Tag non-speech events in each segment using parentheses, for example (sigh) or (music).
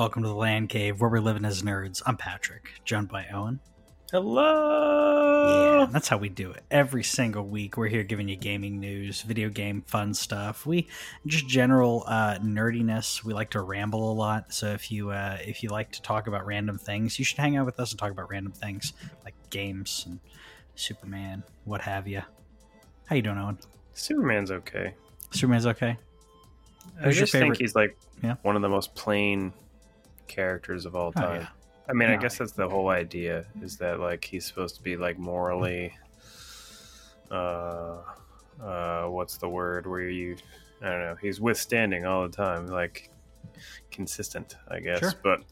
Welcome to the Land Cave, where we're living as nerds. I'm Patrick, joined by Owen. Hello. Yeah, that's how we do it. Every single week, we're here giving you gaming news, video game fun stuff. We just general uh, nerdiness. We like to ramble a lot. So if you uh, if you like to talk about random things, you should hang out with us and talk about random things like games and Superman, what have you. How you doing, Owen? Superman's okay. Superman's okay. I Who's your just think he's like Yeah. one of the most plain characters of all Oh, time. yeah. I mean, I guess that's the whole idea is that like he's supposed to be like morally uh uh what's the word where you I don't know, he's withstanding all the time, like consistent, I guess. Sure. But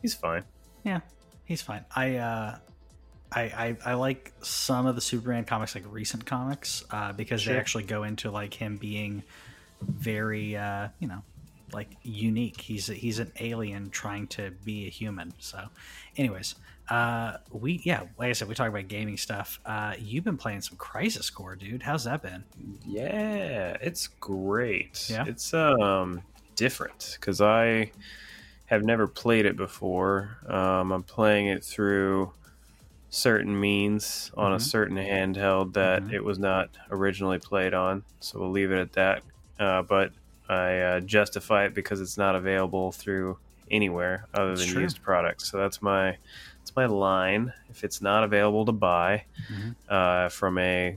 he's fine. Yeah, he's fine. I uh, I, I I like some of the Superman comics, like recent comics, uh, because they actually go into like him being very, uh, you know, like unique. He's he's an alien trying to be a human. So, anyways, uh, we yeah, like I said, we talk about gaming stuff. Uh, you've been playing some Crisis Core, dude. How's that been? Yeah, it's great. Yeah? It's um different because I have never played it before. Um, I'm playing it through certain means on a Mhm. certain handheld that Mhm. it was not originally played on. So we'll leave it at that. Uh, but I uh, justify it because it's not available through anywhere other than true. used products. So that's my that's my line. If it's not available to buy Mhm. uh, from a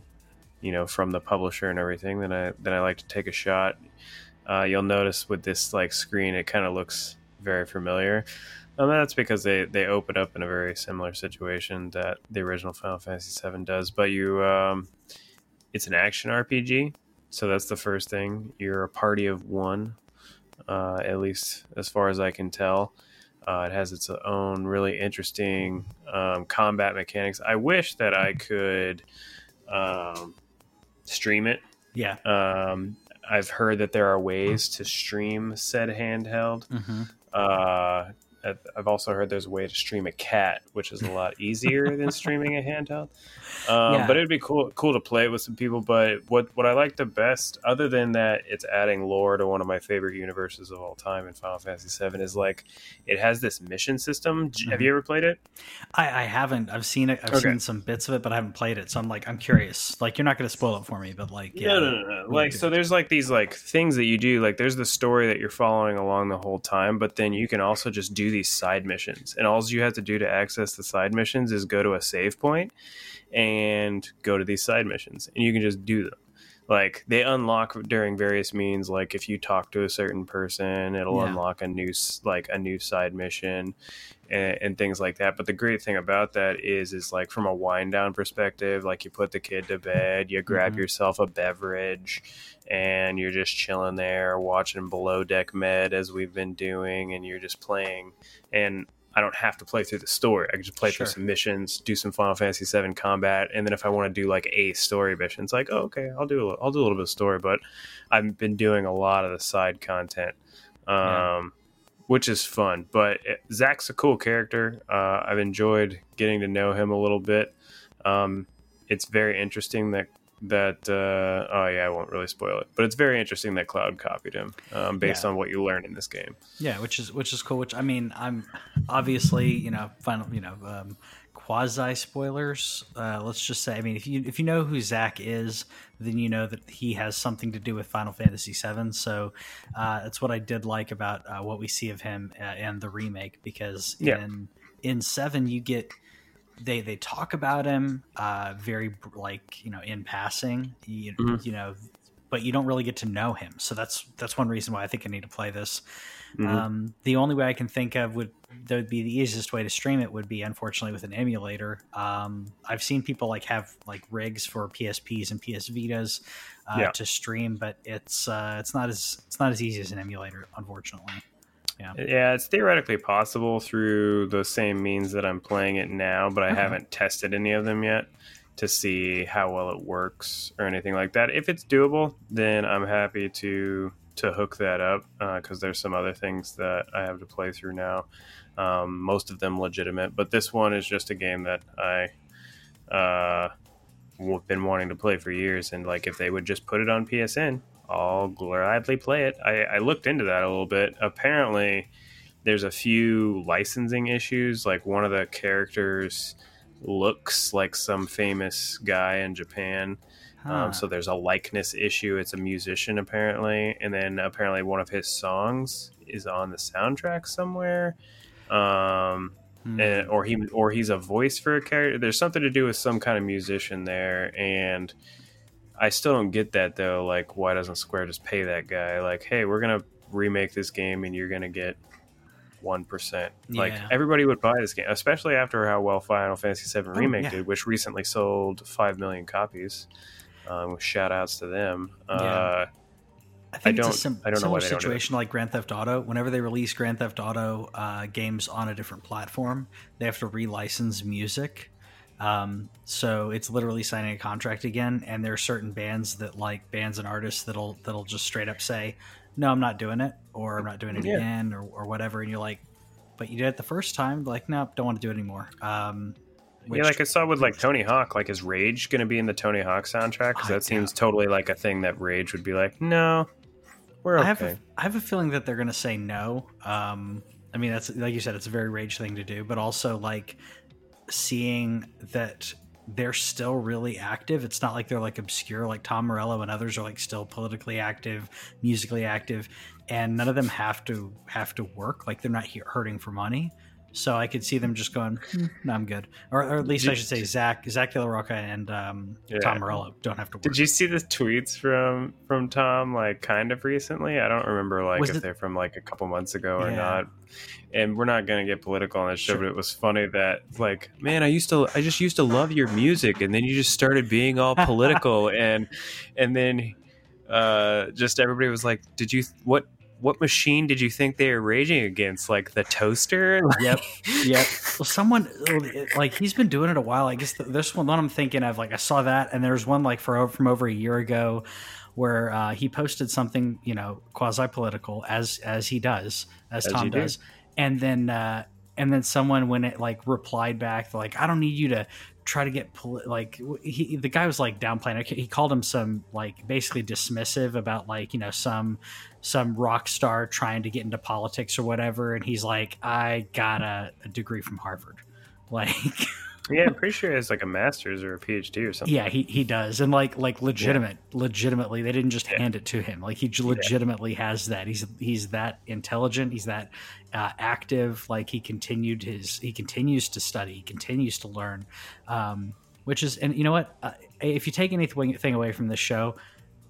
you know from the publisher and everything then i then i like to take a shot uh, you'll notice with this like screen it kind of looks very familiar and that's because they they open up in a very similar situation that the original final fantasy VII does but you um it's an action rpg so that's the first thing you're a party of one uh, at least as far as i can tell uh, it has its own really interesting um, combat mechanics i wish that i could um, stream it. Yeah. Um, I've heard that there are ways to stream said handheld. hmm Uh, I've- I've also heard there's a way to stream a cat, which is a lot easier than (laughs) streaming a handheld. Um, Yeah. But it'd be cool cool to play it with some people. But what what I like the best, other than that, it's adding lore to one of my favorite universes of all time in Final Fantasy VII. Is like it has this mission system. J- Have you ever played it? I, I haven't. I've seen it. I've Okay. seen some bits of it, but I haven't played it. So I'm like, I'm curious. Like, you're not going to spoil it for me, but like, yeah. No, no, no, no. Like, so there's like these like things that you do. Like, there's the story that you're following along the whole time, but then you can also just do these side missions, and all you have to do to access the side missions is go to a save point and go to these side missions, and you can just do them. Like they unlock during various means. Like if you talk to a certain person, it'll Yeah. unlock a new like a new side mission, and, and things like that. But the great thing about that is, is like from a wind down perspective, like you put the kid to bed, you grab Mhm. yourself a beverage, and you're just chilling there watching Below Deck Med as we've been doing, and you're just playing. And I don't have to play through the story. I can just play Sure. through some missions, do some Final Fantasy VII combat, and then if I want to do like a story mission, it's like, oh, okay, I'll do a, I'll do a little bit of story. But I've been doing a lot of the side content. Um, Yeah. Which is fun. But Zack's a cool character. Uh, I've enjoyed getting to know him a little bit. Um, it's very interesting that that uh, oh yeah, I won't really spoil it, but it's very interesting that Cloud copied him um, based Yeah. on what you learn in this game. Yeah, which is which is cool. Which I mean, I'm obviously you know final you know um, quasi spoilers. Uh, let's just say, I mean, if you if you know who Zack is, then you know that he has something to do with Final Fantasy VII. So uh, that's what I did like about uh, what we see of him uh, and the remake because Yeah. in in seven you get they they talk about him uh, very like you know in passing you, Mhm. you know but you don't really get to know him so that's that's one reason why i think i need to play this Mhm. Um, the only way I can think of would that would be the easiest way to stream it would be unfortunately with an emulator. Um, I've seen people like have like rigs for PSPs and PS Vitas uh, Yeah. to stream, but it's uh, it's not as it's not as easy as an emulator, unfortunately. Yeah. yeah, it's theoretically possible through the same means that I'm playing it now, but I Okay. haven't tested any of them yet to see how well it works or anything like that. If it's doable, then I'm happy to to hook that up because there's some other things that I have to play through now. Um, most of them legitimate, but this one is just a game that I uh, w- been wanting to play for years. And like, if they would just put it on PSN, I'll gladly play it. I, I looked into that a little bit. Apparently, there's a few licensing issues. Like one of the characters looks like some famous guy in Japan. Huh. Um, so there's a likeness issue. It's a musician apparently, and then apparently one of his songs is on the soundtrack somewhere. Um, Hmm. and, or he or he's a voice for a character. There's something to do with some kind of musician there, and I still don't get that though. Like, why doesn't Square just pay that guy? Like, hey, we're gonna remake this game, and you're gonna get one percent. Like, everybody would buy this game, especially after how well Final Fantasy VII Oh, Remake yeah. did, which recently sold five million copies. Um, shout outs to them. Uh, I think I it's a don't- sim- I don't know why similar they don't do it. situation like Grand Theft Auto. Whenever they release Grand Theft Auto uh, games on a different platform, they have to relicense music. Um, so it's literally signing a contract again. And there are certain bands that like bands and artists that'll that'll just straight up say, "No, I'm not doing it," or "I'm not doing it Yeah. again," or, or whatever. And you're like, "But you did it the first time." Like, no, don't want to do it anymore. Um, yeah, like I saw with like Tony Hawk, like is Rage going to be in the Tony Hawk soundtrack? Because that seems totally like a thing that Rage would be like, no, we're okay. I have a, I have a feeling that they're going to say no. Um, I mean, that's like you said, it's a very rage thing to do, but also like seeing that they're still really active. It's not like they're like obscure, like Tom Morello and others are like still politically active, musically active, and none of them have to have to work. Like they're not hurting for money. So I could see them just going, "Hmm, "No, I'm good," or, or at least I should say Zack, Zack de la Rocha, and um, Yeah. Tom Morello don't have to work. Did you see the tweets from from Tom like kind of recently? I don't remember like Was if they're from like a couple months ago or Yeah. not. And we're not gonna get political on this show, Sure. but it was funny that like, man, I used to I just used to love your music, and then you just started being all political, (laughs) and and then uh, just everybody was like, did you what what machine did you think they were raging against? Like the toaster? (laughs) Yep. Yep. Well, someone like he's been doing it a while. I guess th- there's one, one I'm thinking of. Like I saw that, and there's one like for from over a year ago, where uh, he posted something, you know, quasi political as as he does, as, As Tom you do. does, and then uh, and then someone when it like replied back, like I don't need you to try to get poli- like he the guy was like downplaying. He called him some like basically dismissive about like you know some some rock star trying to get into politics or whatever and he's like i got a, a degree from harvard (laughs) like yeah, I'm pretty sure it's like a master's or a PhD or something. yeah he, he does and like like legitimate legitimately they didn't just Yeah. hand it to him. Like he legitimately has that. He's he's that intelligent he's that uh, active like he continued his he continues to study he continues to learn um which is and you know what? Uh, if you take anything thing away from this show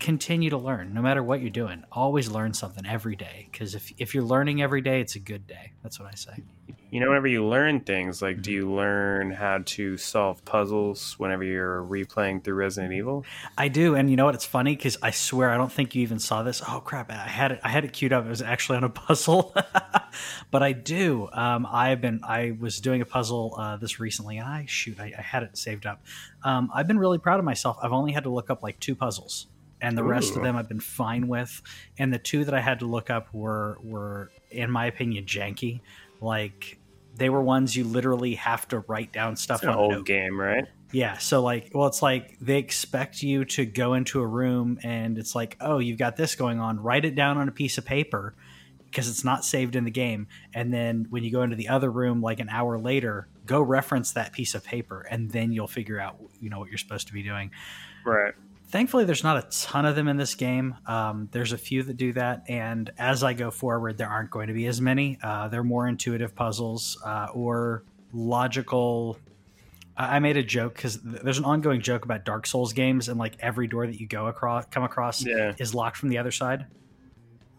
continue to learn no matter what you're doing always learn something every day because if, if you're learning every day it's a good day that's what i say You know, whenever you learn things, like, do you learn how to solve puzzles whenever you're replaying through Resident Evil? I do, and you know what? It's funny because I swear I don't think you even saw this. Oh crap! I had it. I had it queued up. It was actually on a (laughs) puzzle, but I do. Um, I've been. I was doing a puzzle uh, this recently, and I shoot. I, I had it saved up. Um, I've been really proud of myself. I've only had to look up like two puzzles, and the rest of them I've been fine with. And the two that I had to look up were were, in my opinion, janky. Like they were ones you literally have to write down stuff It's on old note. game, right? Yeah, so like, well, it's like they expect you to go into a room and it's like, oh, you've got this going on. Write it down on a piece of paper because it's not saved in the game. And then when you go into the other room, like an hour later, go reference that piece of paper, and then you'll figure out, you know, what you're supposed to be doing. Right. Thankfully, there's not a ton of them in this game. Um, there's a few that do that, and as I go forward, there aren't going to be as many. Uh, they're more intuitive puzzles uh, or logical. I made a joke because there's an ongoing joke about Dark Souls games, and like every door that you go across, come across, Yeah. is locked from the other side.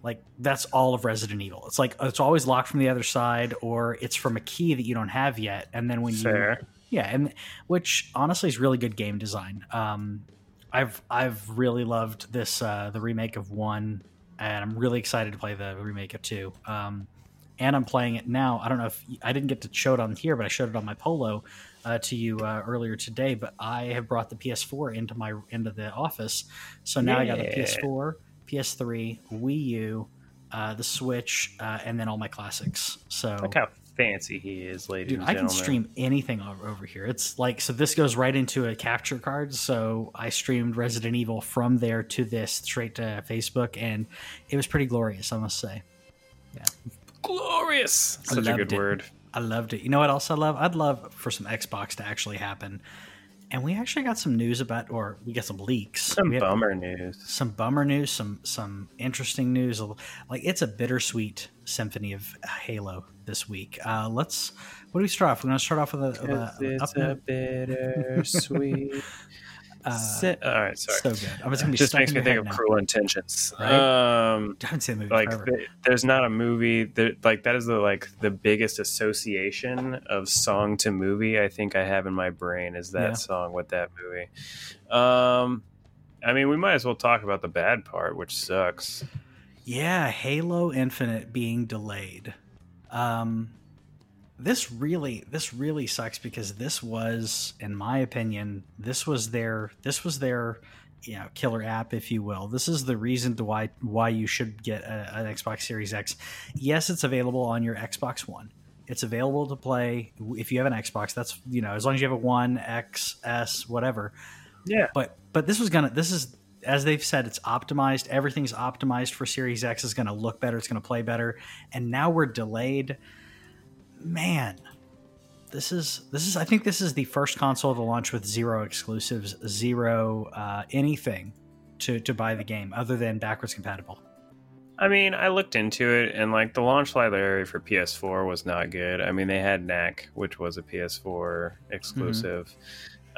like that's all of Resident Evil. It's like it's always locked from the other side, or it's from a key that you don't have yet, and then when Fair. you yeah, and which honestly is really good game design. Um, I've I've really loved this uh, the remake of one, and I'm really excited to play the remake of two. Um, and I'm playing it now. I don't know if I didn't get to show it on here, but I showed it on my Polo uh, to you uh, earlier today. But I have brought the PS4 into my into the office, so now I got the PS4, PS3, Wii U, uh, the Switch, uh, and then all my classics. So how fancy he is, ladies Dude, and I can stream anything over, over here. It's like so. This goes right into a capture card. So I streamed Resident Evil from there to this straight to Facebook, and it was pretty glorious, I must say. Yeah, glorious. I Such a good it. word. I loved it. You know what else I love? I'd love for some Xbox to actually happen. And we actually got some news about, or we got some leaks. Some bummer news. some bummer news, some some interesting news. Like it's a bittersweet symphony of Halo this week. Uh, let's. What do we start off? We're going to start off with a, with a, it's a bittersweet. (laughs) Uh, Si- All right, sorry. So good. I was going to be just makes me think of now. Cruel Intentions. Right? Um, I haven't seen the movie like forever. th- there's not a movie that like that is the like the biggest association of song to movie I think I have in my brain is that Yeah. song with that movie. Um, I mean, we might as well talk about the bad part, which sucks. Yeah, Halo Infinite being delayed. Um, this really, this really sucks because this was, in my opinion, this was their, this was their, you know, killer app, if you will. This is the reason to why why you should get a, an Xbox Series X. Yes, it's available on your Xbox One. It's available to play if you have an Xbox. That's you know, as long as you have a One, X, S, whatever. Yeah. But but this was gonna this is as they've said it's optimized. Everything's optimized for Series X. is gonna look better. It's gonna play better. And now we're delayed. Man, this is this is I think this is the first console to launch with zero exclusives, zero uh, anything to to buy the game other than backwards compatible. I mean, I looked into it, and like the launch library for PS4 was not good. I mean, they had Knack, which was a PS4 exclusive.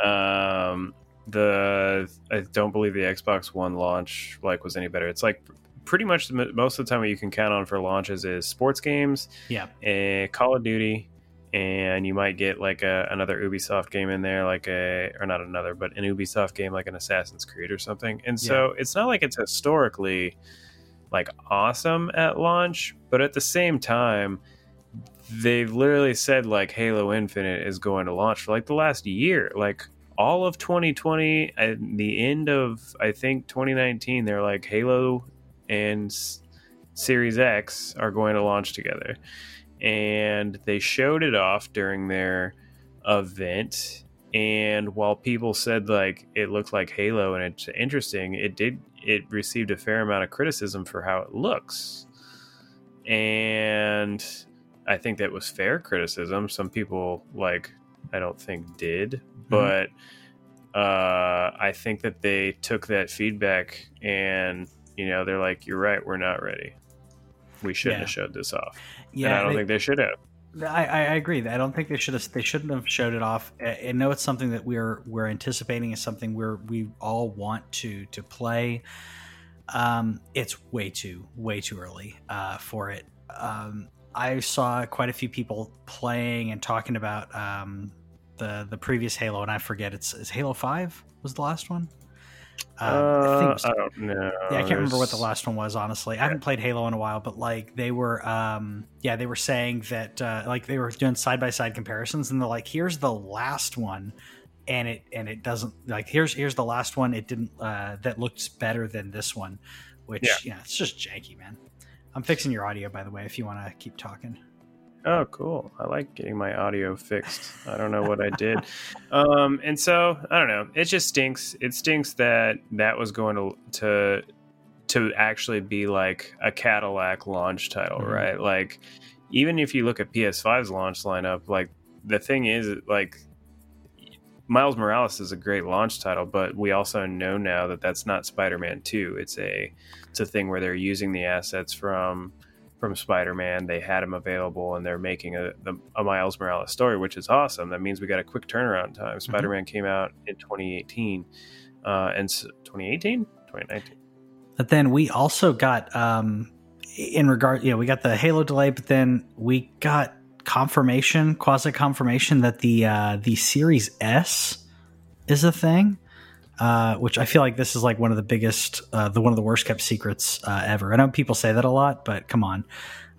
Um, the I don't believe the Xbox One launch like was any better. It's like pretty much the, most of the time what you can count on for launches is sports games, Yeah. a Call of Duty, and you might get like a, another Ubisoft game in there, like a or not another, but an Ubisoft game like an Assassin's Creed or something. And so it's not like it's historically like awesome at launch, but at the same time, they've literally said like Halo Infinite is going to launch for like the last year, like all of 2020 and the end of I think 2019. They're like Halo and Series X are going to launch together, and they showed it off during their event. And while people said like it looked like Halo and it's interesting, it did it received a fair amount of criticism for how it looks. And I think that was fair criticism. Some people like I don't think did, but uh, I think that they took that feedback and you know they're like, "You're right, we're not ready. We shouldn't Yeah. have showed this off." Yeah. and I don't they- think they should have. I, I I agree. I don't think they should have. They shouldn't have showed it off. I I know it's something that we're we're anticipating. Is something we're we all want to to play. Um, it's way too way too early uh, for it. Um, I saw quite a few people playing and talking about um, the the previous Halo, and I forget it's is Halo Five was the last one. Um, I think Uh, was I don't know. yeah, I can't remember what the last one was. Honestly, I haven't played Halo in a while, but like they were, um, yeah, they were saying that uh, like they were doing side by side comparisons, and they're like, "Here's the last one," and it and it doesn't like here's here's the last one. It didn't uh, that looks better than this one, which Yeah. yeah, it's just janky, man. I'm fixing your audio by the way. If you want to keep talking, Oh, cool. I like getting my audio fixed. I don't know what I did. (laughs) Um, and so I don't know. It just stinks. It stinks that that was going to to to actually be like a Cadillac launch title, Mhm. right? Like even if you look at PS5's launch lineup, like the thing is like Miles Morales is a great launch title, but we also know now that that's not Spider-Man 2. It's a it's a thing where they're using the assets from from Spider-Man. They had him available, and they're making a the, a Miles Morales story, which is awesome. That means we got a quick turnaround time. Spider-Man came out in 2018, uh, and s 2018, 2019. but then we also got um, in regard, you know, we got the Halo delay, but then we got confirmation, quasi confirmation that the uh, the Series S is a thing. Uh, which I feel like this is like one of the biggest, uh, the one of the worst kept secrets uh, ever. I know people say that a lot, but come on.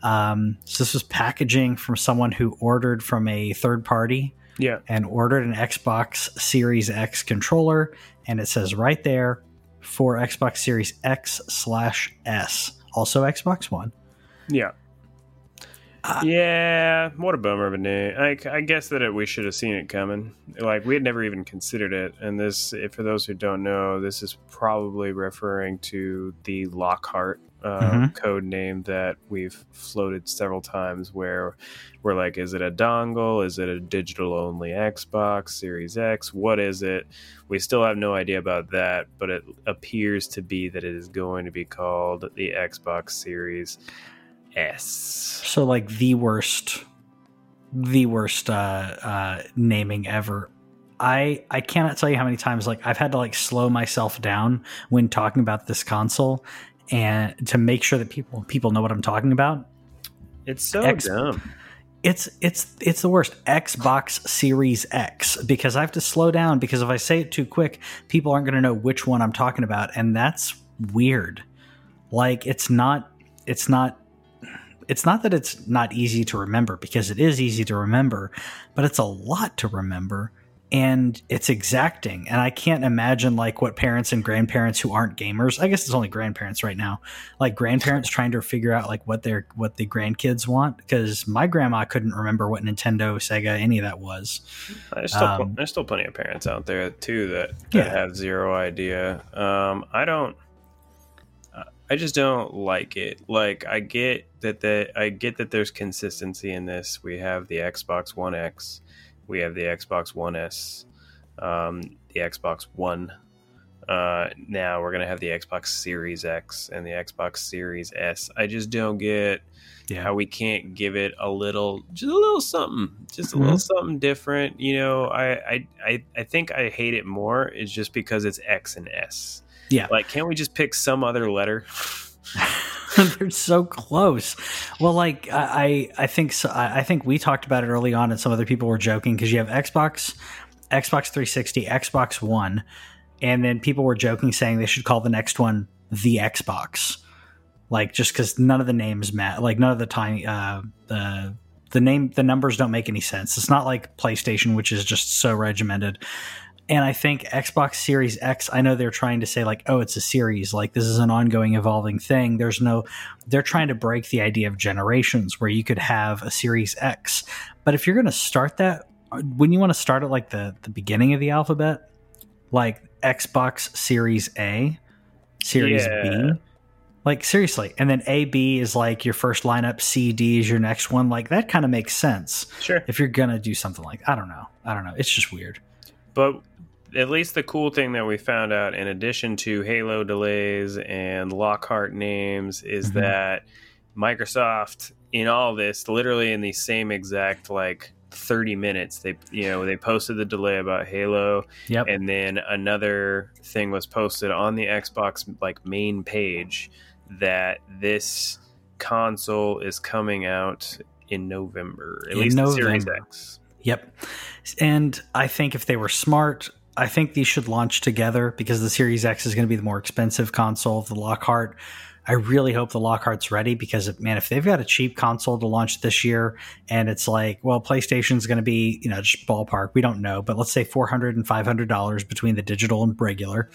Um, so this was packaging from someone who ordered from a third party Yeah. and ordered an Xbox Series X controller, and it says right there for Xbox Series X slash S, also Xbox One. Yeah. Uh, yeah, what a bummer of a day. Like, I guess that it, we should have seen it coming. Like, we had never even considered it. And this, if- for those who don't know, this is probably referring to the Lockhart uh, Mhm. code name that we've floated several times. Where we're like, is it a dongle? Is it a digital only Xbox Series X? What is it? We still have no idea about that, but it appears to be that it is going to be called the Xbox Series S. So like the worst, the worst uh, uh, naming ever. I I cannot tell you how many times like I've had to like slow myself down when talking about this console, and to make sure that people people know what I'm talking about. It's so X- dumb. It's it's it's the worst Xbox Series X because I have to slow down because if I say it too quick, people aren't going to know which one I'm talking about, and that's weird. Like it's not it's not it's not that it's not easy to remember because it is easy to remember, but it's a lot to remember and it's exacting. And I can't imagine like what parents and grandparents who aren't gamers, I guess it's only grandparents right now, like grandparents trying to figure out like what their what the grandkids want because my grandma couldn't remember what Nintendo, Sega, any of that was. There's still, Um, there's still plenty of parents out there too that, that Yeah. have zero idea. Um, I don't. I just don't like it. Like I get that the I get that there's consistency in this. We have the Xbox One X, we have the Xbox One S, um, the Xbox One. Uh, now we're gonna have the Xbox Series X and the Xbox Series S. I just don't get Yeah. how we can't give it a little just a little something just a little something different you know I, I i i think i hate it more It's just because it's x and s Yeah. like can't we just pick some other letter (laughs) They're so close. Well, like I, I think so, I think we talked about it early on, and some other people were joking because you have Xbox, Xbox 360, Xbox One, and then people were joking saying they should call the next one the Xbox, like just because none of the names matter, like none of the time uh, the the name the numbers don't make any sense. It's not like PlayStation, which is just so regimented. And I think Xbox Series X, I know they're trying to say, like, oh, it's a series. Like, this is an ongoing, evolving thing. There's no, they're trying to break the idea of generations where you could have a Series X. But if you're going to start that, when you want to start at like the, the beginning of the alphabet, like Xbox Series A, Series Yeah. B, like seriously. And then A, B is like your first lineup, C, D is your next one. Like, that kind of makes sense sure if you're going to do something like, I don't know. I don't know. It's just weird. But at least the cool thing that we found out in addition to halo delays and lockhart names is Mhm. that microsoft in all this literally in the same exact like 30 minutes they you know they posted the delay about halo Yep. and then another thing was posted on the Xbox like main page that this console is coming out in November, at In least the Series November. X. Yep. And I think if they were smart, I think these should launch together because the Series X is going to be the more expensive console of the Lockhart. I really hope the Lockhart's ready because, man, if they've got a cheap console to launch this year and it's like, well, PlayStation's going to be, you know, just ballpark, we don't know, but let's say $400 and $500 between the digital and regular.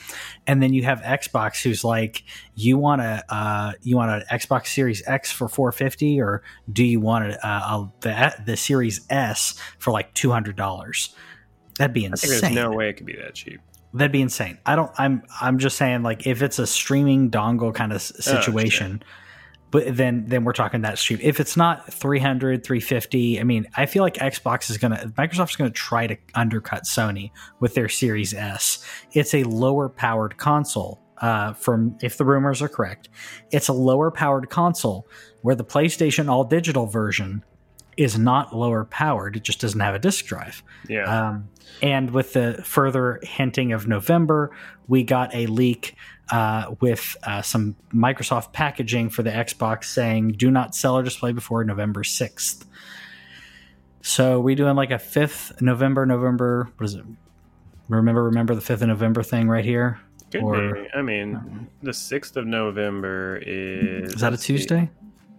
And then you have Xbox who's like, you want a, uh, you want an Xbox Series X for 450 or do you want a, a, the, the Series S for like $200? That'd be I think insane. there's no way it could be that cheap. That'd be insane. I don't. I'm. I'm just saying, like, if it's a streaming dongle kind of Oh, situation, but then then we're talking that stream. If it's not 300, 350, I mean, I feel like Xbox is gonna, Microsoft's gonna try to undercut Sony with their Series S. It's a lower powered console. Uh, from if the rumors are correct, it's a lower powered console where the PlayStation all digital version is not lower powered. It just doesn't have a disk drive. Yeah. Um, and with the further hinting of November, we got a leak uh, with uh, some Microsoft packaging for the Xbox saying do not sell or display before November 6th. So we doing like a 5th November, November, what is it? Remember, remember the 5th of November thing right here? Could Or- be. I mean, the sixth of November is. Is that a let's see.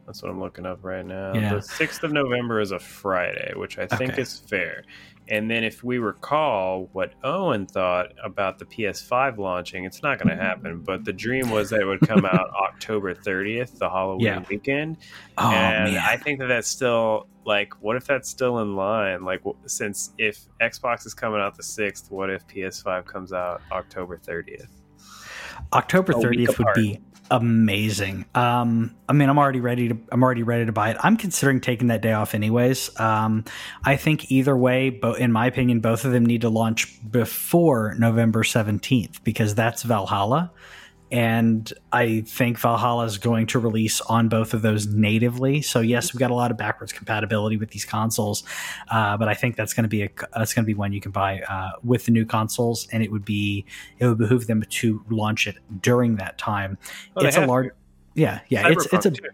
That's what I'm looking up right now. Yeah. The sixth of November is a Friday, which I think Okay. is fair. And then, if we recall what Owen thought about the PS5 launching, it's not going to happen. But the dream was that it would come out (laughs) October 30th, the Halloween Yeah. weekend. Oh, and man. I think that that's still like, what if that's still in line? Like, since if Xbox is coming out the sixth, what if PS5 comes out October 30th? October 30th would be amazing. Um, I mean, I'm already ready to. I'm already ready to buy it. I'm considering taking that day off, anyways. Um, I think either way, but in my opinion, both of them need to launch before November 17th because that's Valhalla, and I think Valhalla is going to release on both of those natively. So yes, we've got a lot of backwards compatibility with these consoles, uh, but I think that's going to be a that's going to be one you can buy uh, with the new consoles, and it would be it would behoove them to launch it during that time. Oh, they it's a large, to. yeah, yeah. it's it's a Cyberpunk, too.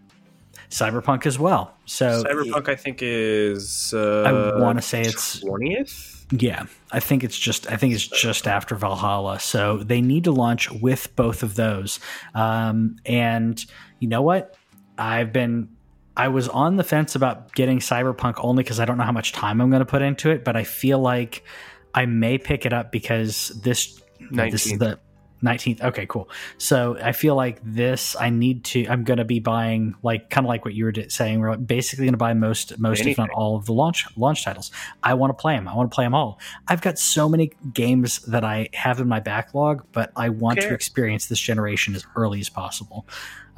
cyberpunk as well. So Cyberpunk, I think, is. Uh, I wanna say it's- twentieth. Yeah, I think it's just I think it's just after Valhalla. So they need to launch with both of those. Um, and you know what? I've been I was on the fence about getting Cyberpunk only because I don't know how much time I'm going to put into it, but I feel like I may pick it up because this this is the 19th. Okay, cool. So I feel like this I need to I'm going to be buying like kind of like what you were saying we're basically going to buy most most if not all of the launch launch titles. I want to play them. I want to play them all. I've got so many games that I have in my backlog, but I want to experience this generation as early as possible.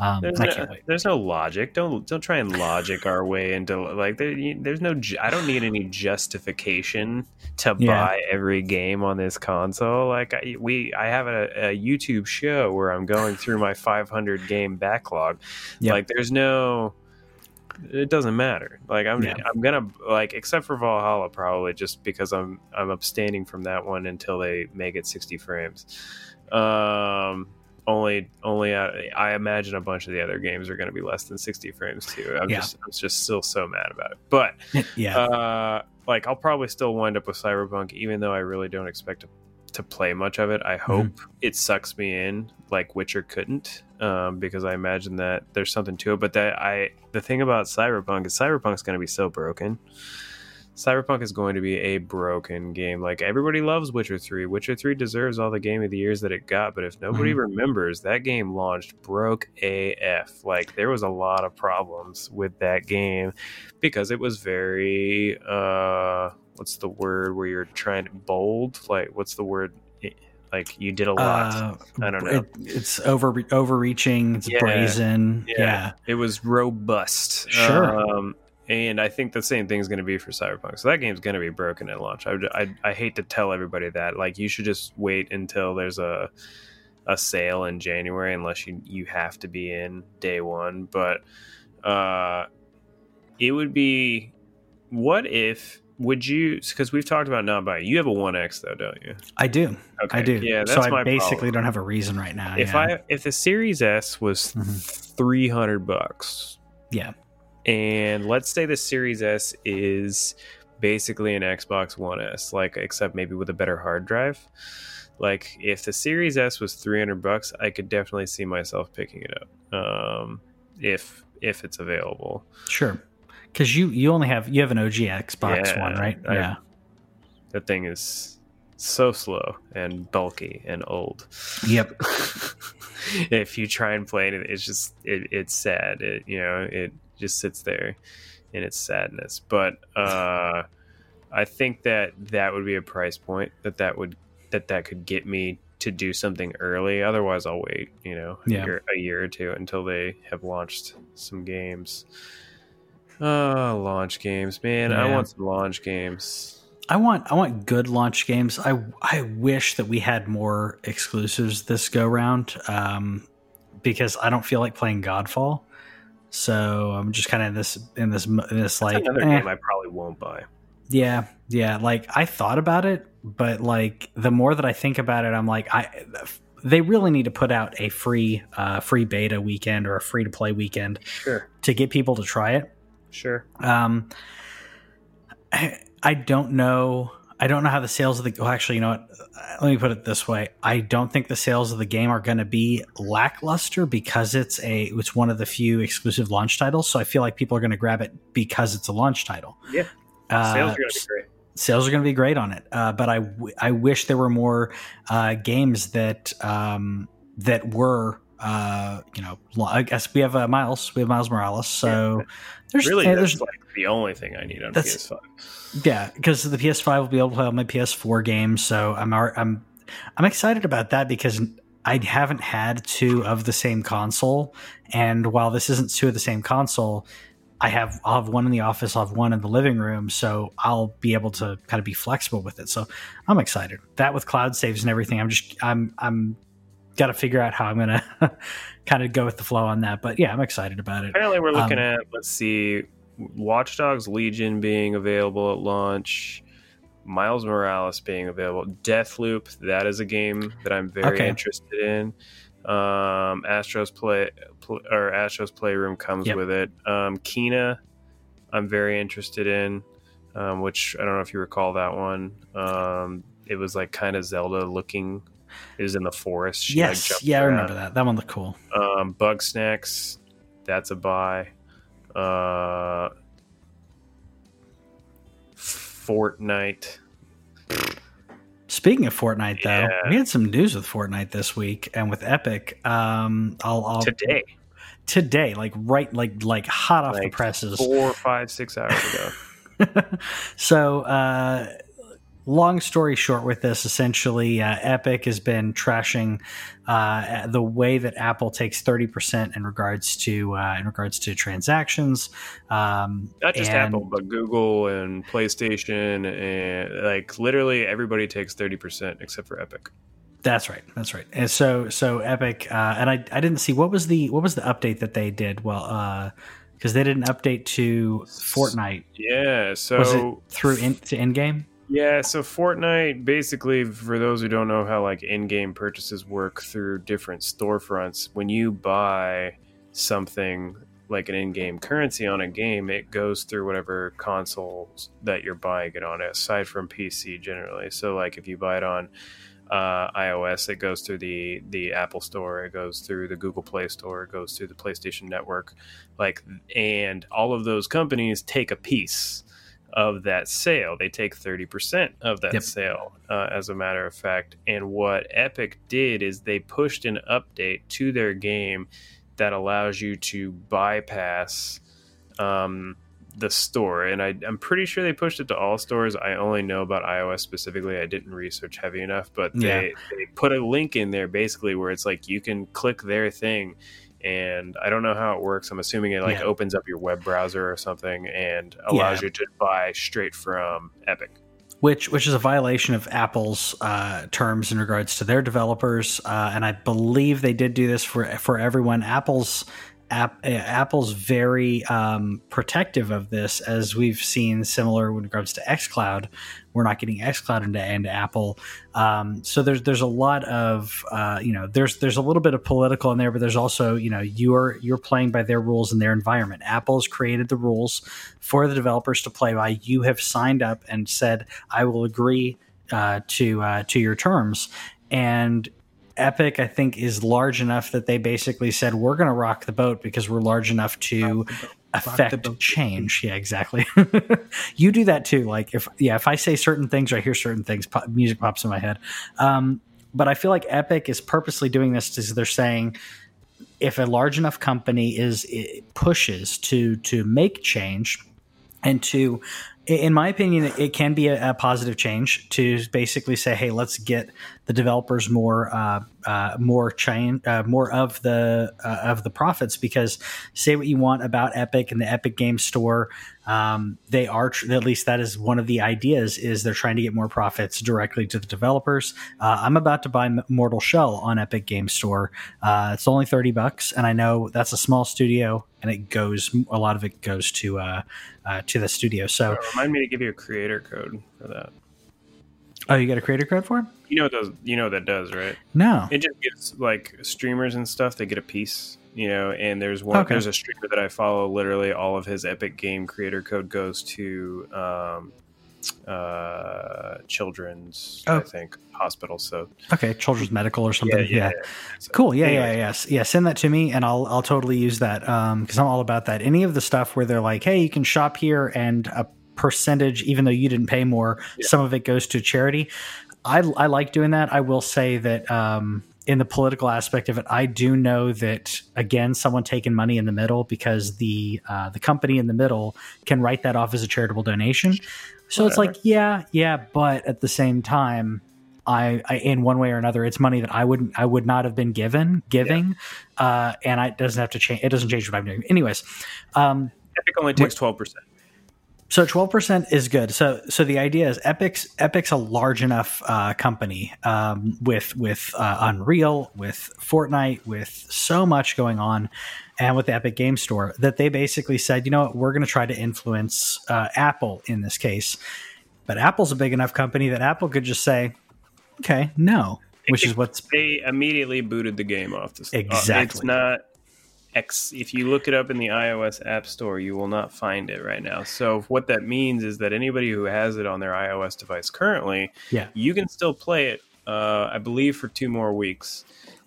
Um, There's no, there's no logic. Don't don't try and logic our way into like there, there's no. I don't need any justification to Yeah. buy every game on this console. Like I, we, I have a, a YouTube show where I'm going through my 500 game backlog. Yep. Like there's no. It doesn't matter. Like I'm, Yeah. I'm gonna like except for Valhalla probably just because I'm I'm abstaining from that one until they make it 60 frames. Um, only only I, I imagine a bunch of the other games are going to be less than 60 frames too. I'm Yeah. just I'm just still so mad about it. But (laughs) yeah. uh, like I'll probably still wind up with Cyberpunk, even though I really don't expect to, to play much of it. I hope it sucks me in like Witcher couldn't, um, because I imagine that there's something to it. But that I the thing about Cyberpunk is Cyberpunk's going to be so broken. Cyberpunk is going to be a broken game. Like everybody loves Witcher 3. Witcher 3 deserves all the game of the years that it got, but if nobody remembers, that game launched broke AF. Like there was a lot of problems with that game because it was very uh what's the word where you're trying to bold? Like what's the word like you did a lot. Uh, I don't know. It, it's over overreaching. It's Yeah. brazen. Yeah. Yeah. It was robust. Sure. Um, and I think the same thing is going to be for Cyberpunk. So that game's going to be broken at launch. I, I, I hate to tell everybody that. Like, you should just wait until there's a a sale in January, unless you you have to be in day one. But uh, it would be. What if? Would you? Because we've talked about not buying. You have a One X though, don't you? I do. Okay. I do. Yeah, that's so I basically problem. don't have a reason right now. If yeah. I if the Series S was Mhm. three hundred bucks, Yeah. And let's say the Series S is basically an Xbox One S, like except maybe with a better hard drive. Like if the Series S was three hundred bucks, I could definitely see myself picking it up, um, if if it's available. Sure. Because you you only have you have an OG Xbox Yeah, One, right? I- yeah. That thing is so slow and bulky and old. Yep. (laughs) if you try and play it, it's just it, it's sad. It you know it just sits there in its sadness. But uh, I think that that would be a price point that that would that that could get me to do something early. Otherwise, I'll wait. You know, a, Yeah. year, a year or two until they have launched some games. Oh, launch games, man! I want some launch games. I want I want good launch games. I I wish that we had more exclusives this go round, um, because I don't feel like playing Godfall. So I'm just kind of in this in this in this That's like another eh. game I probably won't buy. Yeah, yeah. Like I thought about it, but like the more that I think about it, I'm like, I they really need to put out a free uh, free beta weekend or a free to play weekend Sure. to get people to try it. Sure. Um, I, I don't know. I don't know how the sales of the. Well, actually, you know what? Let me put it this way: I don't think the sales of the game are going to be lackluster because it's a it's one of the few exclusive launch titles. So I feel like people are going to grab it because it's a launch title. Yeah. Uh, Sales are going to be great. sales are going to be great on it. Uh, but I, w- I wish there were more uh, games that um, that were uh, you know I guess we have uh, Miles we have Miles Morales so there's Really, that's there's like the only thing I need on PS5. yeah because the PS5 will be able to play all my PS4 games so I'm I'm I'm excited about that because I haven't had two of the same console and while this isn't two of the same console. I have I'll have one in the office, I'll have one in the living room, so I'll be able to kind of be flexible with it. So I'm excited. That with cloud saves and everything, I'm just I'm I'm got to figure out how I'm gonna (laughs) kind of go with the flow on that. But yeah, I'm excited about it. Apparently, we're looking Um, at let's see, Watch Dogs Legion being available at launch, Miles Morales being available, Deathloop. That is a game that I'm very Okay. interested in. Um, Astros play pl- or Astro's Playroom comes Yep. with it. Um, Kena, I'm very interested in. Um, which I don't know if you recall that one. Um, it was like kind of Zelda looking. It was in the forest. She, Yes, jumped yeah, I remember that. That one looked cool. Um, Bugsnax, that's a buy. Uh, Fortnite. Speaking of Fortnite, though, Yeah. we had some news with Fortnite this week and with Epic. Um, I'll, I'll Today, today, like right, like like hot off the presses. four, five, six hours ago. (laughs) so, uh, long story short, with this, essentially, uh, Epic has been trashing uh, the way that Apple takes thirty percent in regards to uh, in regards to transactions. Um, Not just and- Apple, but Google and PlayStation, and like literally everybody takes thirty percent except for Epic. That's right. That's right. And so so Epic uh, and I I didn't see what was the what was the update that they did. Well, uh because they did an update to Fortnite. Yeah, so Was it through in, to in game? Yeah, so Fortnite basically, for those who don't know how like in-game purchases work through different storefronts, when you buy something like an in-game currency on a game, it goes through whatever consoles that you're buying it on, aside from PC generally. So like if you buy it on uh, iOS, it goes through the the Apple Store, it goes through the Google Play Store, it goes through the PlayStation Network, like, and all of those companies take a piece of that sale. They take 30% of that Yep. sale, uh, as a matter of fact. And what Epic did is they pushed an update to their game that allows you to bypass um, the store. And I, I'm pretty sure they pushed it to all stores. I only know about iOS specifically. I didn't research heavy enough, but they, Yeah. they put a link in there basically where it's like you can click their thing and I don't know how it works. I'm assuming it like Yeah. opens up your web browser or something and allows Yeah. you to buy straight from Epic. Which which is a violation of Apple's uh, terms in regards to their developers, uh, and I believe they did do this for for everyone. Apple's App, uh, Apple's very um, protective of this, as we've seen similar with regards to XCloud. We're not getting XCloud into, into Apple, um, so there's there's a lot of uh, you know there's there's a little bit of political in there, but there's also you know you're you're playing by their rules in their environment. Apple's created the rules for the developers to play by. You have signed up and said I will agree uh, to uh, to your terms, and Epic, I think, is large enough that they basically said we're going to rock the boat because we're large enough to affect change. Yeah, exactly. (laughs) you do that too. Like if yeah, if I say certain things or I hear certain things, pop, music pops in my head. Um, but I feel like Epic is purposely doing this because they're saying if a large enough company is pushes to to make change and to in my opinion it can be a, a positive change to basically say hey let's get the developers more uh, uh, more chain uh, more of the uh, of the profits. Because say what you want about epic and the epic game store um, they are tr- at least that is one of the ideas is they're trying to get more profits directly to the developers. Uh, i'm about to buy M- mortal shell on epic game store. Uh, it's only 30 bucks and i know that's a small studio and it goes a lot of it goes to uh, uh, to the studio so Uh, remind me to give you a creator code for that. Oh, you got a creator code for it? You know what does you know what that does, right? No. It just gives like streamers and stuff. They get a piece, you know. And there's one. Okay. There's a streamer that I follow. Literally, all of his Epic Game creator code goes to um, uh, children's, Oh. I think, hospital. So Okay, Children's Medical or something. Yeah. So, Cool. Yeah, anyway, yeah, yes. Yeah, send that to me and I'll I'll totally use that um cuz I'm all about that. Any of the stuff where they're like, "Hey, you can shop here and a percentage even though you didn't pay more, Yeah. some of it goes to charity." I I like doing that. I will say that um in the political aspect of it, I do know that again, someone taking money in the middle because the uh, the company in the middle can write that off as a charitable donation. So it's like, yeah, yeah, but at the same time, I, I in one way or another, it's money that I wouldn't, I would not have been given, giving, uh, and I, it doesn't have to change. It doesn't change what I'm doing. Anyways, um, Epic only takes twelve percent. So twelve percent is good. So so the idea is Epic's Epic's a large enough uh, company um, with with uh, Unreal, with Fortnite, with so much going on, and with the Epic Game Store that they basically said, you know what, we're going to try to influence uh, Apple in this case. But Apple's a big enough company that Apple could just say, okay, no, which is what's They immediately booted the game off the store. Exactly. It's not. X. If you look it up in the iOS App Store, you will not find it right now. So what that means is that anybody who has it on their iOS device currently, Yeah. you can still play it. Uh, I believe for two more weeks,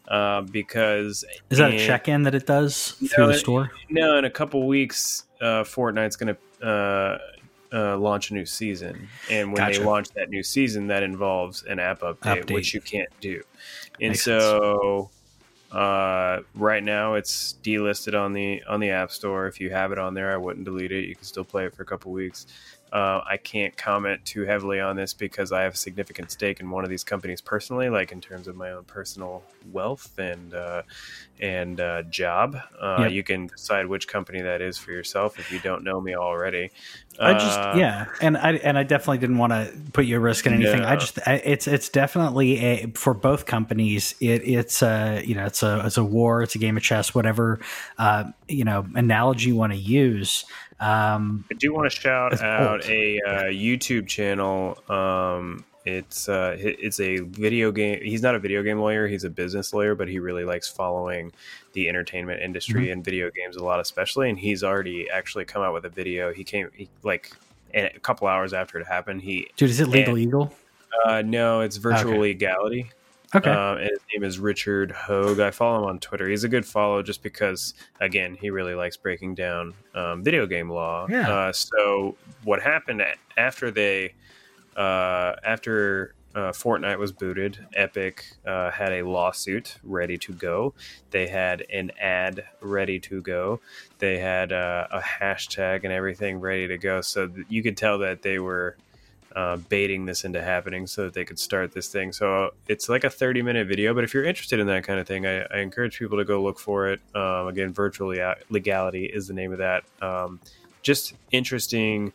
uh, because is that a check in that it does through the store? No, in a couple weeks, uh, Fortnite's going to uh, uh, launch a new season, and when Gotcha. they launch that new season, that involves an app update, Update. which you can't do. And Makes so, uh, right now, it's delisted on the on the App Store. If you have it on there, I wouldn't delete it. You can still play it for a couple weeks. Uh, I can't comment too heavily on this because I have a significant stake in one of these companies personally, like in terms of my own personal wealth and uh, and uh, job. Uh, Yep. You can decide which company that is for yourself if you don't know me already. I just Uh, yeah, and I and I definitely didn't want to put you at risk in anything. I just I, it's it's definitely a for both companies. It it's a you know it's a it's a war. It's a game of chess. Whatever uh, you know analogy you want to use. Um, I do want to shout out old. a uh, YouTube channel. Um, it's uh, it's a video game. He's not a video game lawyer. He's a business lawyer, but he really likes following the entertainment industry and video games a lot, especially. And he's already actually come out with a video. He came he, like a couple hours after it happened. He dude, is it Legal And- Eagle? uh, no, it's virtual Okay. legality. Okay, Um, and his name is Richard Hoeg. I follow him on Twitter. He's a good follow just because, again, he really likes breaking down um, video game law. Yeah. Uh, so what happened after they, uh, after uh, Fortnite was booted, Epic uh, had a lawsuit ready to go. They had an ad ready to go. They had uh, a hashtag and everything ready to go. So you could tell that they were uh, baiting this into happening so that they could start this thing. So it's like a 30 minute video, but if you're interested in that kind of thing, I, I encourage people to go look for it. Um, again, virtual Lea- legality is the name of that. Um, just interesting,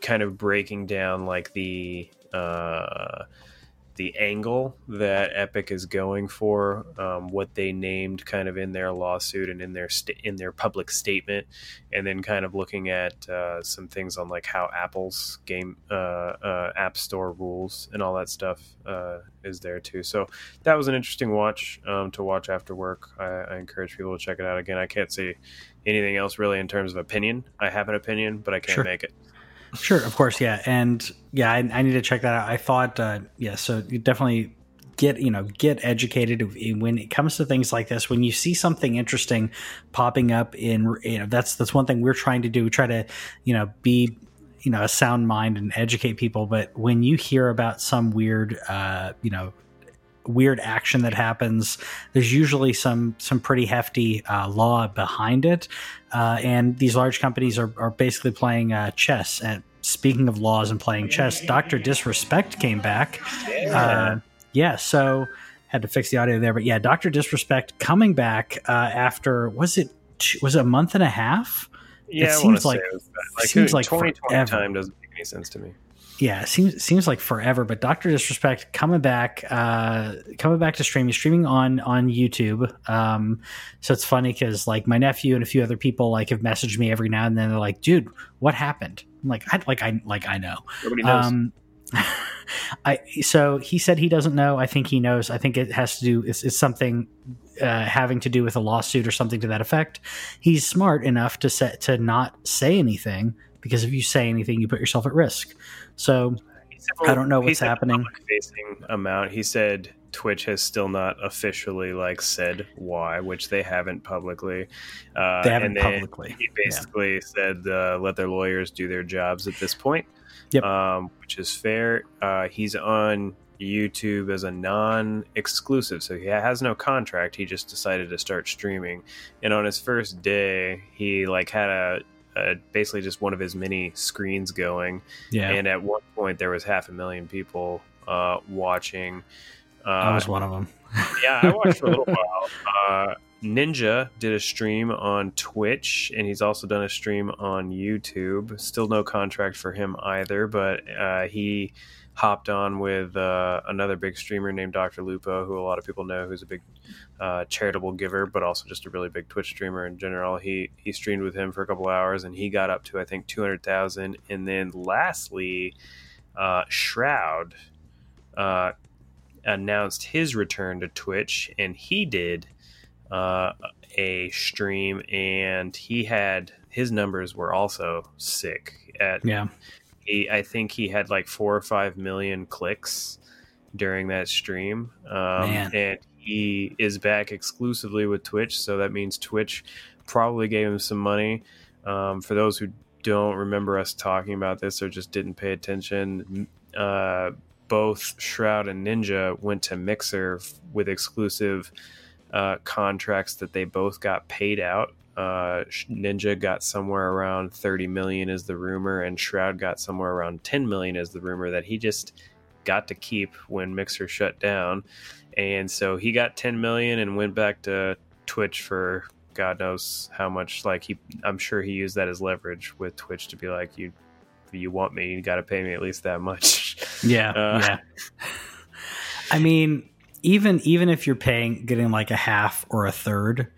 kind of breaking down like the uh, the angle that Epic is going for, um, what they named kind of in their lawsuit and in their sta- in their public statement, and then kind of looking at uh, some things on like how Apple's game uh, uh, App Store rules and all that stuff uh, is there too. So that was an interesting watch um, to watch after work. I, I encourage people to check it out. Again, I can't say anything else really in terms of opinion. I have an opinion, but I can't Sure. make it. Sure, of course, yeah, and yeah, I, I need to check that out. I thought, uh, yeah, so you definitely get you know get educated when it comes to things like this. When you see something interesting popping up in, you know, that's that's one thing we're trying to do. We try to, you know, be you know a sound mind and educate people. But when you hear about some weird, uh, you know, weird action that happens. There's usually some some pretty hefty uh, law behind it. Uh, and these large companies are, are basically playing uh, chess. And speaking of laws and playing chess dr disrespect came back. Uh, yeah so had to fix the audio there. But yeah dr disrespect coming back uh, after was it was it a month and a half? Yeah, I seems like- it like seems like 2020 forever. time doesn't make any sense to me. Yeah it seems seems like forever but dr disrespect coming back uh coming back to streaming streaming on on youtube um so it's funny because like my nephew and a few other people like have messaged me every now and then they're like dude what happened i'm like i like i like i know Nobody knows. um (laughs) I so he said he doesn't know. I think he knows. I think it has to do. It's, it's something uh, having to do with a lawsuit or something to that effect. He's smart enough to set to not say anything because if you say anything, you put yourself at risk. So I don't know what's happening. Facing amount, he said Twitch has still not officially like said why, which they haven't publicly. Uh, they haven't publicly. He basically yeah. said uh, let their lawyers do their jobs at this point. Yep. Um, which is fair. Uh, he's on YouTube as a non-exclusive, so he has no contract. He just decided to start streaming, and on his first day, he like had a uh, basically just one of his many screens going. Yeah. And at one point, there was half a million people uh, watching. Uh, I was one of them. (laughs) yeah, I watched for a little (laughs) while. Uh, Ninja did a stream on Twitch, and he's also done a stream on YouTube. Still no contract for him either, but uh, he hopped on with uh, another big streamer named Dr. Lupo, who a lot of people know, who's a big uh, charitable giver, but also just a really big Twitch streamer in general. He he streamed with him for a couple hours, and he got up to I think two hundred thousand. And then lastly, uh, Shroud uh, announced his return to Twitch, and he did uh, a stream, and he had his numbers were also sick at yeah he, I think he had like four or five million clicks during that stream. Um, and he is back exclusively with Twitch. So that means Twitch probably gave him some money. Um, for those who don't remember us talking about this or just didn't pay attention, uh, both Shroud and Ninja went to Mixer with exclusive uh, contracts that they both got paid out uh, Ninja got somewhere around 30 million is the rumor, and Shroud got somewhere around 10 million is the rumor that he just got to keep when Mixer shut down. And so he got 10 million and went back to Twitch for God knows how much. Like he, I'm sure he used that as leverage with Twitch to be like, you, you want me, you got to pay me at least that much. (laughs) Yeah, uh, yeah. (laughs) I mean, even even if you're paying, getting like a half or a third,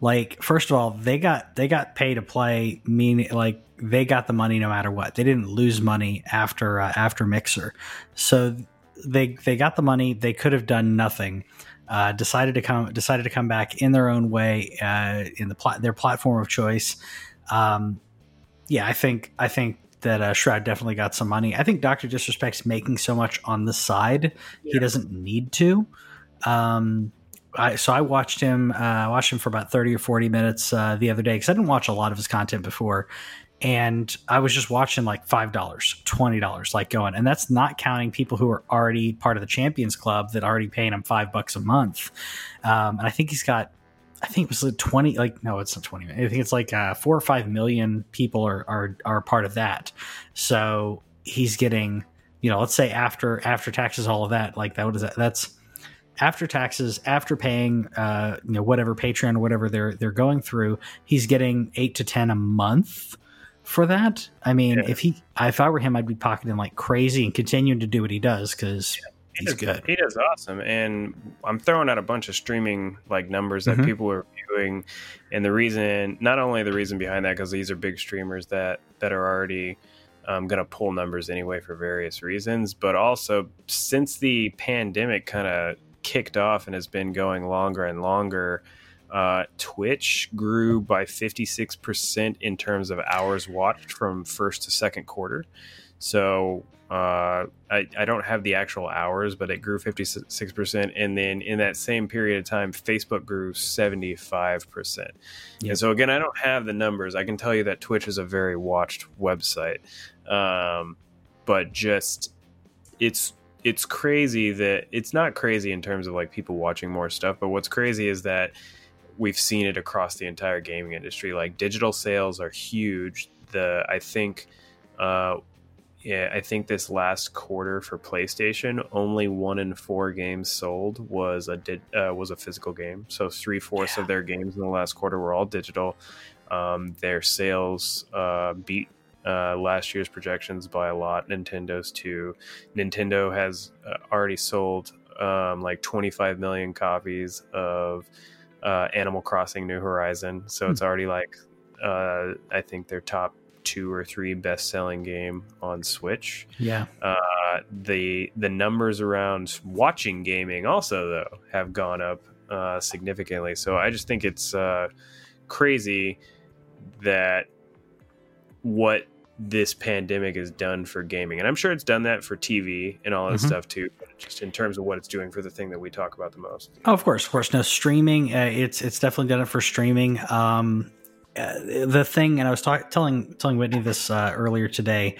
like first of all they got they got pay to play meaning like they got the money no matter what they didn't lose money after uh, after mixer so they they got the money they could have done nothing uh, decided to come decided to come back in their own way uh, in the plat- their platform of choice um, yeah i think i think that uh, Shroud definitely got some money. I think Doctor Disrespect's making so much on the side yeah. he doesn't need to. Um, I, so I watched him. Uh, I watched him for about thirty or forty minutes uh, the other day because I didn't watch a lot of his content before, and I was just watching like five dollars, twenty dollars, like going, and that's not counting people who are already part of the Champions Club that already paying him five bucks a month. Um, and I think he's got, I think it was like twenty, like no, it's not twenty. I think it's like uh, four or five million people are are are part of that. So he's getting, you know, let's say after after taxes, all of that, like that. What is that? That's after taxes, after paying, uh, you know, whatever Patreon or whatever they're they're going through, he's getting eight to ten a month for that. I mean, yeah. if he, if I were him, I'd be pocketing like crazy and continuing to do what he does because yeah. he's good. He does awesome, and I'm throwing out a bunch of streaming like numbers that mm-hmm. people are viewing, and the reason, not only the reason behind that, because these are big streamers that that are already. Um, going to pull numbers anyway for various reasons, but also since the pandemic kind of kicked off and has been going longer and longer. Uh, Twitch grew by 56% in terms of hours watched from first to second quarter. So uh, I, I don't have the actual hours, but it grew 56%. And then in that same period of time, Facebook grew 75%. Yep. And so, again, I don't have the numbers. I can tell you that Twitch is a very watched website. Um, but just it's it's crazy that it's not crazy in terms of like people watching more stuff, but what's crazy is that we've seen it across the entire gaming industry. Like digital sales are huge. The I think, uh, yeah, I think this last quarter for PlayStation, only one in four games sold was a did uh, was a physical game. So three fourths yeah. of their games in the last quarter were all digital. Um, their sales uh, beat uh, last year's projections by a lot. Nintendo's too. Nintendo has uh, already sold um, like 25 million copies of uh, Animal Crossing New Horizon, so hmm. it's already like uh, I think their top two or three best selling game on Switch. Yeah. Uh, the the numbers around watching gaming also though have gone up uh, significantly. So I just think it's uh, crazy that what this pandemic has done for gaming, and I'm sure it's done that for TV and all that Mhm. stuff too. Just in terms of what it's doing for the thing that we talk about the most. Oh, of course, of course. No streaming. Uh, it's it's definitely done it for streaming. Um, uh, the thing, and I was talk- telling telling Whitney this uh, earlier today.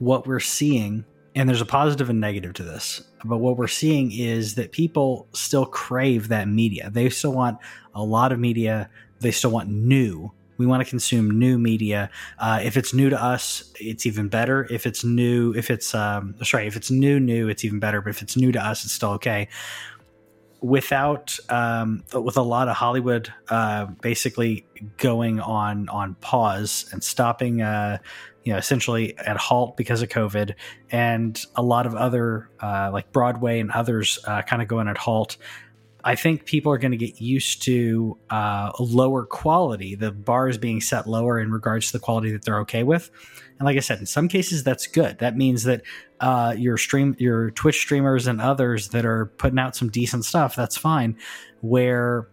What we're seeing, and there's a positive and negative to this, but what we're seeing is that people still crave that media. They still want a lot of media. They still want new. We want to consume new media. Uh, if it's new to us, it's even better. If it's new, if it's um, sorry, if it's new, new, it's even better. But if it's new to us, it's still okay without um, with a lot of Hollywood uh, basically going on on pause and stopping, uh, you know, essentially at halt because of COVID, and a lot of other uh, like Broadway and others uh, kind of going at halt. I think people are going to get used to uh, lower quality. The bar is being set lower in regards to the quality that they're okay with. And like I said, in some cases that's good. That means that uh, your stream, your Twitch streamers and others that are putting out some decent stuff, that's fine. Where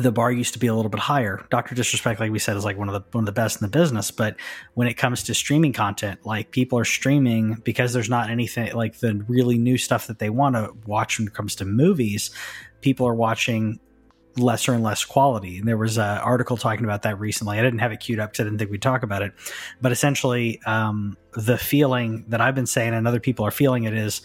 the bar used to be a little bit higher. Doctor Disrespect, like we said, is like one of the one of the best in the business. But when it comes to streaming content, like people are streaming because there's not anything like the really new stuff that they want to watch when it comes to movies. People are watching lesser and less quality. And there was an article talking about that recently. I didn't have it queued up because I didn't think we'd talk about it. But essentially, um, the feeling that I've been saying and other people are feeling it is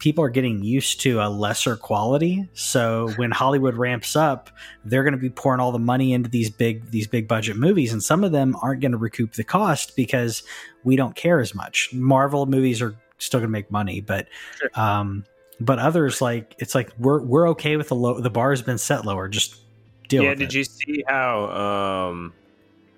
people are getting used to a lesser quality. So when Hollywood ramps up, they're going to be pouring all the money into these big these big budget movies, and some of them aren't going to recoup the cost because we don't care as much. Marvel movies are still going to make money, but um, but others like it's like we're we're okay with the low. The bar has been set lower. Just deal yeah, did it. you see how um,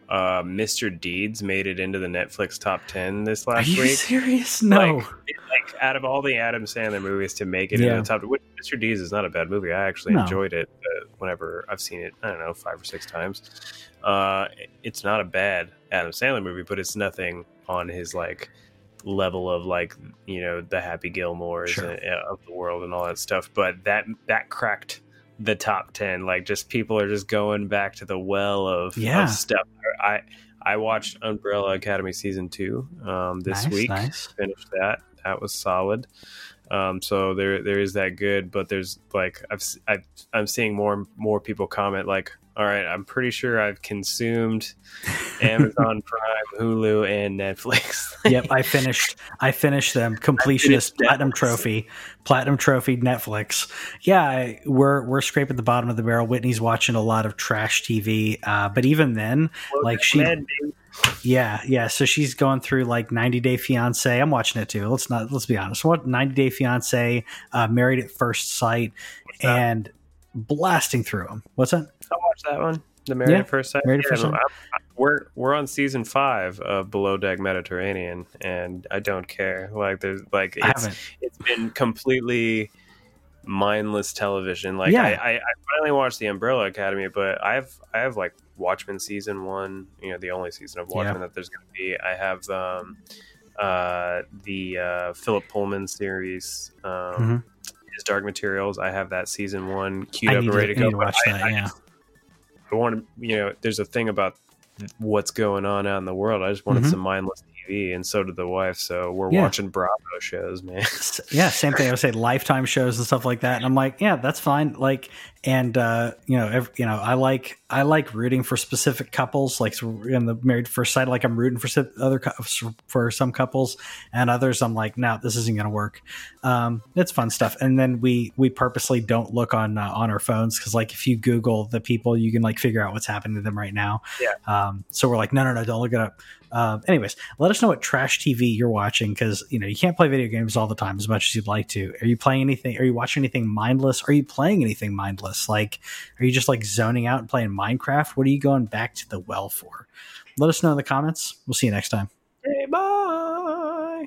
uh, Mr. Deeds made it into the Netflix top ten this last? Are last you week? serious? No. Like, like out of all the Adam Sandler movies to make it Yeah. into the top, which Mr. Deeds is not a bad movie. I actually No. enjoyed it uh, whenever I've seen it. I don't know five or six times. Uh, it's not a bad Adam Sandler movie, but it's nothing on his like level of like you know the Happy Gilmores Sure. and- of the world and all that stuff. But that that cracked the top ten. Like just people are just going back to the well of, Yeah. of stuff. I I watched Umbrella Academy season two um, this nice, week nice. finished that. That was solid. Um, so there there is that good, but there's like I've, I've I'm seeing more and more people comment like, all right, I'm pretty sure I've consumed Amazon (laughs) Prime, Hulu, and Netflix. (laughs) yep, I finished. I finished them. Completionist finished platinum trophy, platinum trophy. Netflix. Yeah, I, we're we're scraping the bottom of the barrel. Whitney's watching a lot of trash TV, uh, but even then, like she, Man, yeah, yeah. So she's going through like 90 Day Fiance. I'm watching it too. Let's not let's be honest. What 90 Day Fiance, uh, Married at First Sight, and blasting through them. What's that? I watched that one. The Married Yeah, at First Sight. Married Yeah, First Sight. We're we're on season five of Below Deck Mediterranean, and I don't care. Like there's like it's it's been completely mindless television. Like Yeah. I, I, I finally watched the Umbrella Academy, but I have I have like Watchmen season one, you know, the only season of Watchmen that there's going to be. I have um, uh, the uh, Philip Pullman series, um, Mhm. His Dark Materials. I have that season one queued I up and ready to go. to watch I, that. I yeah. I want to, you know, there's a thing about what's going on out in the world. I just wanted Mhm. some mindless TV, and so did the wife. So we're Yeah. watching Bravo shows, man. (laughs) Yeah same thing i would say lifetime shows and stuff like that and i'm like yeah that's fine like and uh you know ev you know i like i like rooting for specific couples like in the married first sight like i'm rooting for other for some couples and others i'm like no this isn't gonna work um it's fun stuff and then we we purposely don't look on uh, on our phones because like if you google the people you can like figure out what's happening to them right now Yeah. um so we're like no no no don't look it up um, anyways, let us know what trash TV you're watching because you know you can't play video games all the time as much as you'd like to. Are you playing anything? Are you watching anything mindless? Are you playing anything mindless? Like, are you just like zoning out and playing Minecraft? What are you going back to the well for? Let us know in the comments. We'll see you next time. Hey, bye.